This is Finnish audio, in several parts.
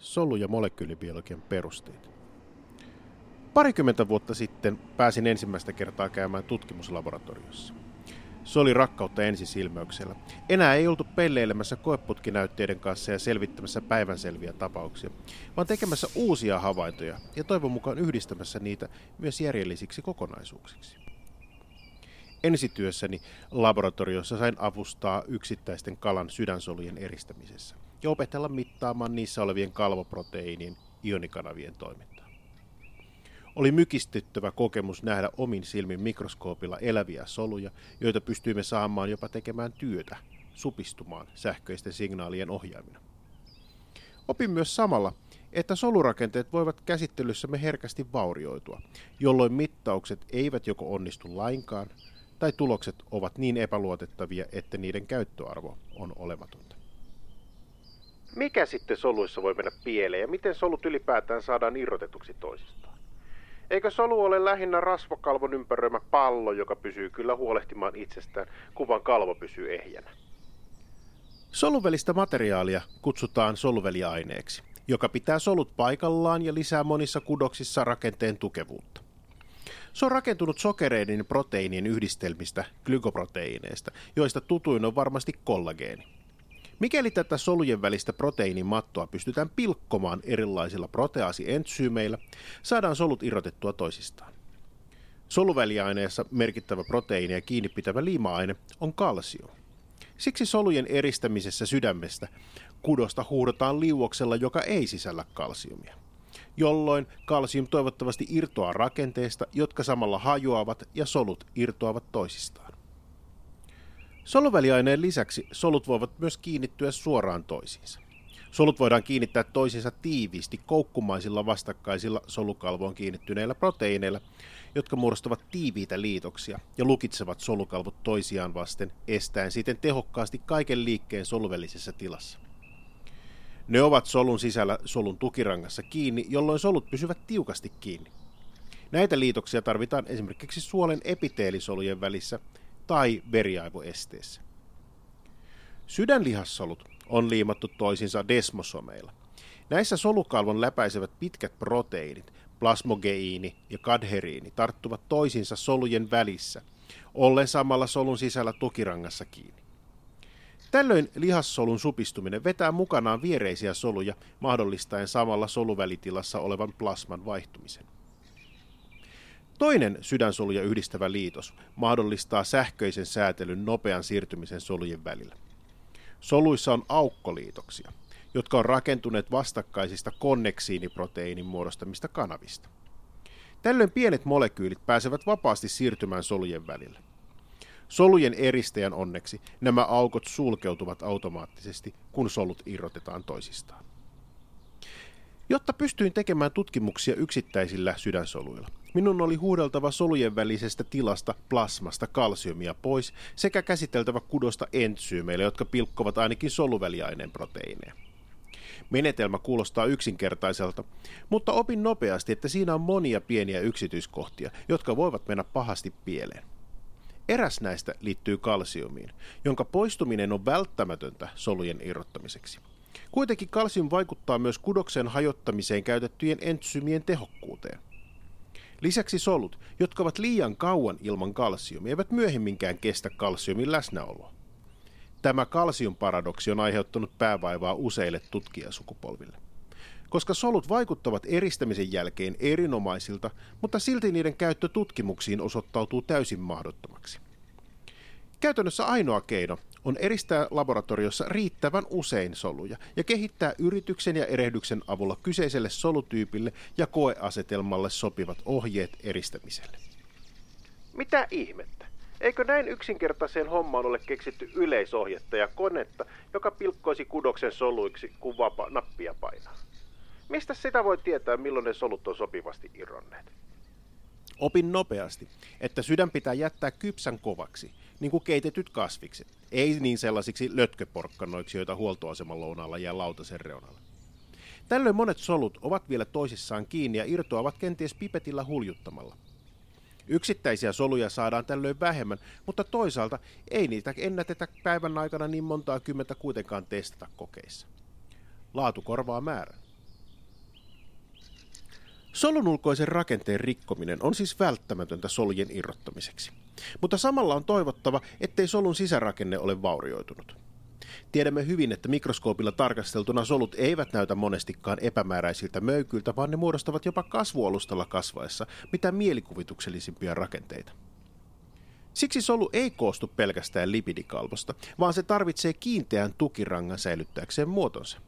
solu- ja molekyylibiologian perusteet. Parikymmentä vuotta sitten pääsin ensimmäistä kertaa käymään tutkimuslaboratoriossa. Se oli rakkautta ensisilmäyksellä. Enää ei oltu pelleilemässä koeputkinäytteiden kanssa ja selvittämässä päivänselviä tapauksia, vaan tekemässä uusia havaintoja ja toivon mukaan yhdistämässä niitä myös järjellisiksi kokonaisuuksiksi. Ensityössäni laboratoriossa sain avustaa yksittäisten kalan sydänsolujen eristämisessä ja opetella mittaamaan niissä olevien kalvoproteiinin ionikanavien toimintaa. Oli mykistyttävä kokemus nähdä omin silmin mikroskoopilla eläviä soluja, joita pystyimme saamaan jopa tekemään työtä, supistumaan sähköisten signaalien ohjaamina. Opin myös samalla, että solurakenteet voivat käsittelyssämme herkästi vaurioitua, jolloin mittaukset eivät joko onnistu lainkaan, tai tulokset ovat niin epäluotettavia, että niiden käyttöarvo on olematonta. Mikä sitten soluissa voi mennä pieleen ja miten solut ylipäätään saadaan irrotetuksi toisistaan? Eikö solu ole lähinnä rasvakalvon ympäröimä pallo, joka pysyy kyllä huolehtimaan itsestään, kun vaan kalvo pysyy ehjänä? Soluvälistä materiaalia kutsutaan soluväliaineeksi, joka pitää solut paikallaan ja lisää monissa kudoksissa rakenteen tukevuutta. Se on rakentunut sokereiden ja proteiinien yhdistelmistä, glykoproteiineista, joista tutuin on varmasti kollageeni. Mikäli tätä solujen välistä proteiinimattoa pystytään pilkkomaan erilaisilla proteaasientsyymeillä, saadaan solut irrotettua toisistaan. Soluväliaineessa merkittävä proteiini ja kiinnipitävä liima-aine on kalsio. Siksi solujen eristämisessä sydämestä kudosta huudotaan liuoksella, joka ei sisällä kalsiumia jolloin kalsium toivottavasti irtoaa rakenteesta, jotka samalla hajoavat ja solut irtoavat toisistaan. Soluväliaineen lisäksi solut voivat myös kiinnittyä suoraan toisiinsa. Solut voidaan kiinnittää toisiinsa tiiviisti koukkumaisilla vastakkaisilla solukalvoon kiinnittyneillä proteiineilla, jotka muodostavat tiiviitä liitoksia ja lukitsevat solukalvot toisiaan vasten, estäen siten tehokkaasti kaiken liikkeen soluvälisessä tilassa. Ne ovat solun sisällä solun tukirangassa kiinni, jolloin solut pysyvät tiukasti kiinni. Näitä liitoksia tarvitaan esimerkiksi suolen epiteelisolujen välissä tai veriaivoesteessä. Sydänlihassolut on liimattu toisinsa desmosomeilla. Näissä solukalvon läpäisevät pitkät proteiinit, plasmogeiini ja kadheriini, tarttuvat toisinsa solujen välissä, ollen samalla solun sisällä tukirangassa kiinni. Tällöin lihassolun supistuminen vetää mukanaan viereisiä soluja, mahdollistaen samalla soluvälitilassa olevan plasman vaihtumisen. Toinen sydänsoluja yhdistävä liitos mahdollistaa sähköisen säätelyn nopean siirtymisen solujen välillä. Soluissa on aukkoliitoksia, jotka on rakentuneet vastakkaisista konneksiiniproteiinin muodostamista kanavista. Tällöin pienet molekyylit pääsevät vapaasti siirtymään solujen välillä. Solujen eristäjän onneksi nämä aukot sulkeutuvat automaattisesti, kun solut irrotetaan toisistaan. Jotta pystyin tekemään tutkimuksia yksittäisillä sydänsoluilla, minun oli huudeltava solujen välisestä tilasta plasmasta kalsiumia pois sekä käsiteltävä kudosta entsyymeille, jotka pilkkovat ainakin soluväliaineen proteiineja. Menetelmä kuulostaa yksinkertaiselta, mutta opin nopeasti, että siinä on monia pieniä yksityiskohtia, jotka voivat mennä pahasti pieleen. Eräs näistä liittyy kalsiumiin, jonka poistuminen on välttämätöntä solujen irrottamiseksi. Kuitenkin kalsium vaikuttaa myös kudoksen hajottamiseen käytettyjen entsyymien tehokkuuteen. Lisäksi solut, jotka ovat liian kauan ilman kalsiumia, eivät myöhemminkään kestä kalsiumin läsnäoloa. Tämä kalsiumparadoksi on aiheuttanut päävaivaa useille tutkijasukupolville koska solut vaikuttavat eristämisen jälkeen erinomaisilta, mutta silti niiden käyttö tutkimuksiin osoittautuu täysin mahdottomaksi. Käytännössä ainoa keino on eristää laboratoriossa riittävän usein soluja ja kehittää yrityksen ja erehdyksen avulla kyseiselle solutyypille ja koeasetelmalle sopivat ohjeet eristämiselle. Mitä ihmettä? Eikö näin yksinkertaiseen hommaan ole keksitty yleisohjetta ja konetta, joka pilkkoisi kudoksen soluiksi, kun vapa nappia painaa? Mistä sitä voi tietää, milloin ne solut on sopivasti irronneet? Opin nopeasti, että sydän pitää jättää kypsän kovaksi, niin kuin keitetyt kasvikset, ei niin sellaisiksi lötköporkkanoiksi, joita huoltoaseman lounaalla jää lautasen reunalla. Tällöin monet solut ovat vielä toisissaan kiinni ja irtoavat kenties pipetillä huljuttamalla. Yksittäisiä soluja saadaan tällöin vähemmän, mutta toisaalta ei niitä ennätetä päivän aikana niin montaa kymmentä kuitenkaan testata kokeissa. Laatu korvaa määrän. Solun ulkoisen rakenteen rikkominen on siis välttämätöntä solujen irrottamiseksi, mutta samalla on toivottava, ettei solun sisärakenne ole vaurioitunut. Tiedämme hyvin, että mikroskoopilla tarkasteltuna solut eivät näytä monestikaan epämääräisiltä möykyiltä, vaan ne muodostavat jopa kasvualustalla kasvaessa mitä mielikuvituksellisimpia rakenteita. Siksi solu ei koostu pelkästään lipidikalvosta, vaan se tarvitsee kiinteän tukirangan säilyttääkseen muotonsa.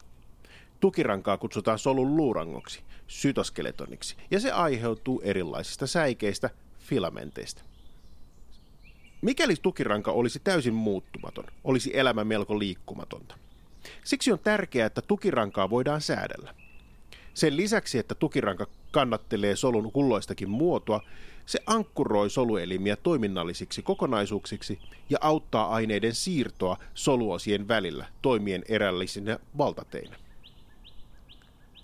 Tukirankaa kutsutaan solun luurangoksi, sytoskeletoniksi, ja se aiheutuu erilaisista säikeistä, filamenteista. Mikäli tukiranka olisi täysin muuttumaton, olisi elämä melko liikkumatonta. Siksi on tärkeää, että tukirankaa voidaan säädellä. Sen lisäksi, että tukiranka kannattelee solun kulloistakin muotoa, se ankkuroi soluelimiä toiminnallisiksi kokonaisuuksiksi ja auttaa aineiden siirtoa soluosien välillä toimien erällisinä valtateinä.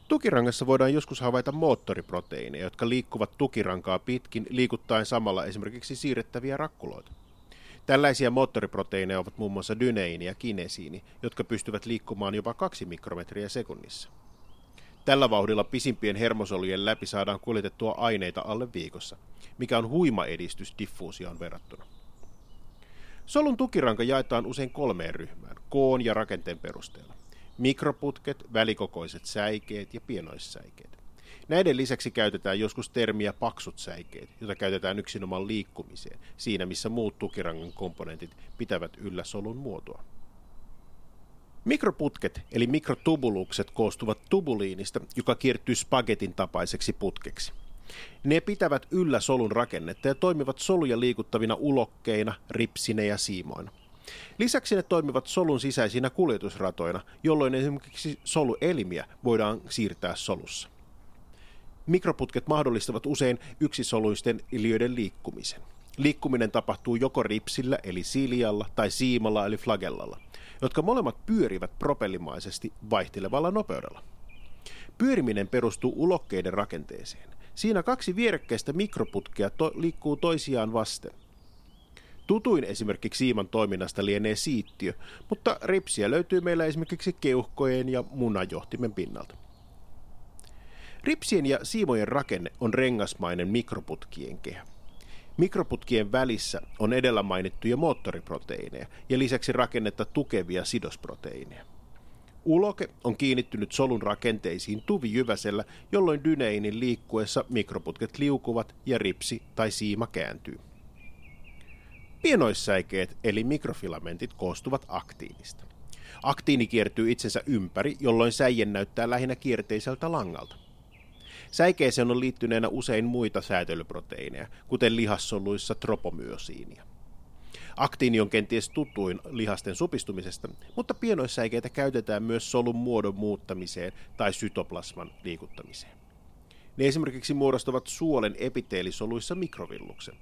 Tukirangassa voidaan joskus havaita moottoriproteiineja, jotka liikkuvat tukirankaa pitkin liikuttaen samalla esimerkiksi siirrettäviä rakkuloita. Tällaisia moottoriproteiineja ovat muun muassa dyneiini ja kinesiini, jotka pystyvät liikkumaan jopa 2 mikrometriä sekunnissa. Tällä vauhdilla pisimpien hermosolujen läpi saadaan kuljetettua aineita alle viikossa, mikä on huima edistys diffuusioon verrattuna. Solun tukiranka jaetaan usein kolmeen ryhmään, koon ja rakenteen perusteella. Mikroputket, välikokoiset säikeet ja pienoissäikeet. Näiden lisäksi käytetään joskus termiä paksut säikeet, jota käytetään yksinomaan liikkumiseen, siinä missä muut tukirangan komponentit pitävät yllä solun muotoa. Mikroputket eli mikrotubulukset koostuvat tubuliinista, joka kiertyy spagetin tapaiseksi putkeksi. Ne pitävät yllä solun rakennetta ja toimivat soluja liikuttavina ulokkeina, ripsinä ja siimoina. Lisäksi ne toimivat solun sisäisinä kuljetusratoina, jolloin esimerkiksi soluelimiä voidaan siirtää solussa. Mikroputket mahdollistavat usein yksisoluisten ilmiöiden liikkumisen. Liikkuminen tapahtuu joko ripsillä eli silialla tai siimalla eli flagellalla, jotka molemmat pyörivät propellimaisesti vaihtelevalla nopeudella. Pyöriminen perustuu ulokkeiden rakenteeseen. Siinä kaksi vierekkäistä mikroputkea to- liikkuu toisiaan vasten. Tutuin esimerkiksi siiman toiminnasta lienee siittiö, mutta ripsiä löytyy meillä esimerkiksi keuhkojen ja munajohtimen pinnalta. Ripsien ja siimojen rakenne on rengasmainen mikroputkien kehä. Mikroputkien välissä on edellä mainittuja moottoriproteiineja ja lisäksi rakennetta tukevia sidosproteiineja. Uloke on kiinnittynyt solun rakenteisiin tuvijyväsellä, jolloin dyneinin liikkuessa mikroputket liukuvat ja ripsi tai siima kääntyy. Pienoissäikeet eli mikrofilamentit koostuvat aktiinista. Aktiini kiertyy itsensä ympäri, jolloin säie näyttää lähinnä kierteiseltä langalta. Säikeeseen on liittyneenä usein muita säätelyproteiineja, kuten lihassoluissa tropomyosiinia. Aktiini on kenties tutuin lihasten supistumisesta, mutta pienoissäikeitä käytetään myös solun muodon muuttamiseen tai sytoplasman liikuttamiseen. Ne esimerkiksi muodostavat suolen epiteelisoluissa mikrovilluksen.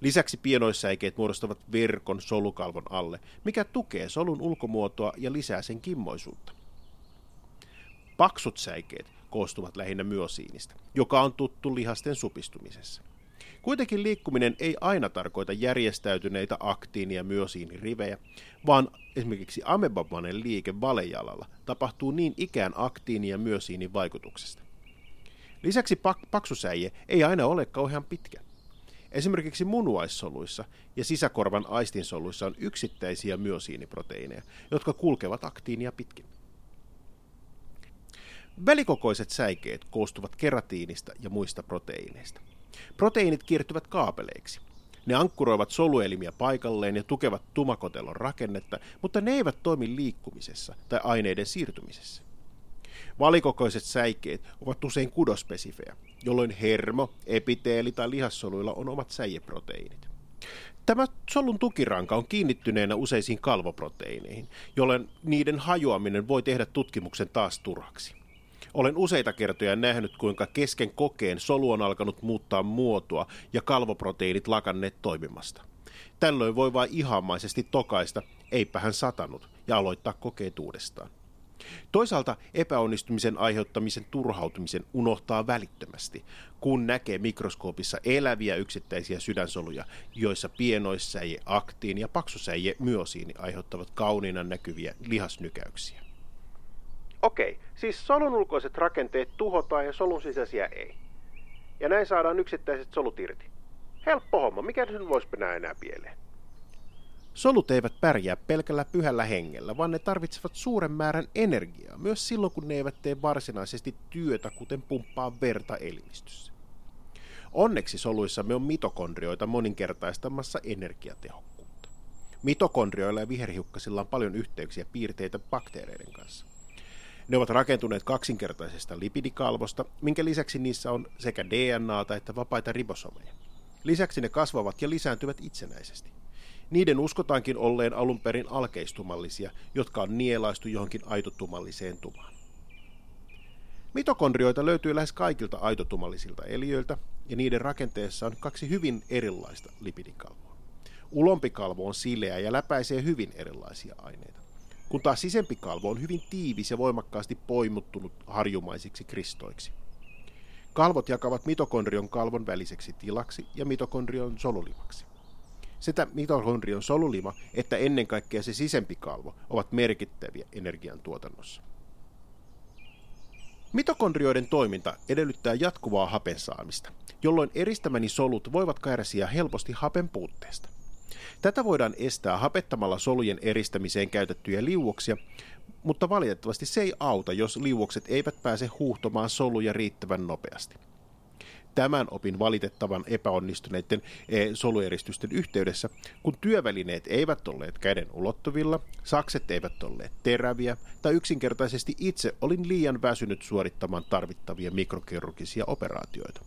Lisäksi pienoissäikeet muodostavat verkon solukalvon alle, mikä tukee solun ulkomuotoa ja lisää sen kimmoisuutta. Paksut säikeet koostuvat lähinnä myosiinista, joka on tuttu lihasten supistumisessa. Kuitenkin liikkuminen ei aina tarkoita järjestäytyneitä aktiini- ja myosiinirivejä, vaan esimerkiksi amebamainen liike valejalalla tapahtuu niin ikään aktiini- ja myosiinin vaikutuksesta. Lisäksi pak- paksusäie ei aina ole kauhean pitkä. Esimerkiksi munuaissoluissa ja sisäkorvan aistinsoluissa on yksittäisiä myosiiniproteiineja, jotka kulkevat aktiinia pitkin. Välikokoiset säikeet koostuvat keratiinista ja muista proteiineista. Proteiinit kiertyvät kaapeleiksi. Ne ankkuroivat soluelimiä paikalleen ja tukevat tumakotelon rakennetta, mutta ne eivät toimi liikkumisessa tai aineiden siirtymisessä. Valikokoiset säikeet ovat usein kudospesifejä, jolloin hermo, epiteeli tai lihassoluilla on omat säieproteiinit. Tämä solun tukiranka on kiinnittyneenä useisiin kalvoproteiineihin, jolloin niiden hajoaminen voi tehdä tutkimuksen taas turhaksi. Olen useita kertoja nähnyt, kuinka kesken kokeen solu on alkanut muuttaa muotoa ja kalvoproteiinit lakanneet toimimasta. Tällöin voi vain ihamaisesti tokaista, eipä hän satanut, ja aloittaa kokeet uudestaan. Toisaalta epäonnistumisen aiheuttamisen turhautumisen unohtaa välittömästi, kun näkee mikroskoopissa eläviä yksittäisiä sydänsoluja, joissa pienoissäie, aktiin ja paksusäie myosiini aiheuttavat kauniina näkyviä lihasnykäyksiä. Okei, siis solun ulkoiset rakenteet tuhotaan ja solun sisäisiä ei. Ja näin saadaan yksittäiset solut irti. Helppo homma, mikä sen voisi enää pieleen? Solut eivät pärjää pelkällä pyhällä hengellä, vaan ne tarvitsevat suuren määrän energiaa, myös silloin kun ne eivät tee varsinaisesti työtä, kuten pumppaa verta elimistössä. Onneksi soluissamme on mitokondrioita moninkertaistamassa energiatehokkuutta. Mitokondrioilla ja viherhiukkasilla on paljon yhteyksiä piirteitä bakteereiden kanssa. Ne ovat rakentuneet kaksinkertaisesta lipidikalvosta, minkä lisäksi niissä on sekä DNAta että vapaita ribosomeja. Lisäksi ne kasvavat ja lisääntyvät itsenäisesti. Niiden uskotaankin olleen alun perin alkeistumallisia, jotka on nielaistu johonkin aitotumalliseen tumaan. Mitokondrioita löytyy lähes kaikilta aitotumallisilta eliöiltä, ja niiden rakenteessa on kaksi hyvin erilaista lipidikalvoa. Ulompi kalvo on sileä ja läpäisee hyvin erilaisia aineita, kun taas sisempi kalvo on hyvin tiivis ja voimakkaasti poimuttunut harjumaisiksi kristoiksi. Kalvot jakavat mitokondrion kalvon väliseksi tilaksi ja mitokondrion solulimaksi. Setä mitokondrion solulima että ennen kaikkea se sisempi kalvo ovat merkittäviä energiantuotannossa. Mitokondrioiden toiminta edellyttää jatkuvaa hapen saamista, jolloin eristämäni solut voivat kärsiä helposti hapen puutteesta. Tätä voidaan estää hapettamalla solujen eristämiseen käytettyjä liuoksia, mutta valitettavasti se ei auta, jos liuokset eivät pääse huuhtomaan soluja riittävän nopeasti. Tämän opin valitettavan epäonnistuneiden eh, solueristysten yhteydessä, kun työvälineet eivät olleet käden ulottuvilla, sakset eivät olleet teräviä tai yksinkertaisesti itse olin liian väsynyt suorittamaan tarvittavia mikrokirurgisia operaatioita.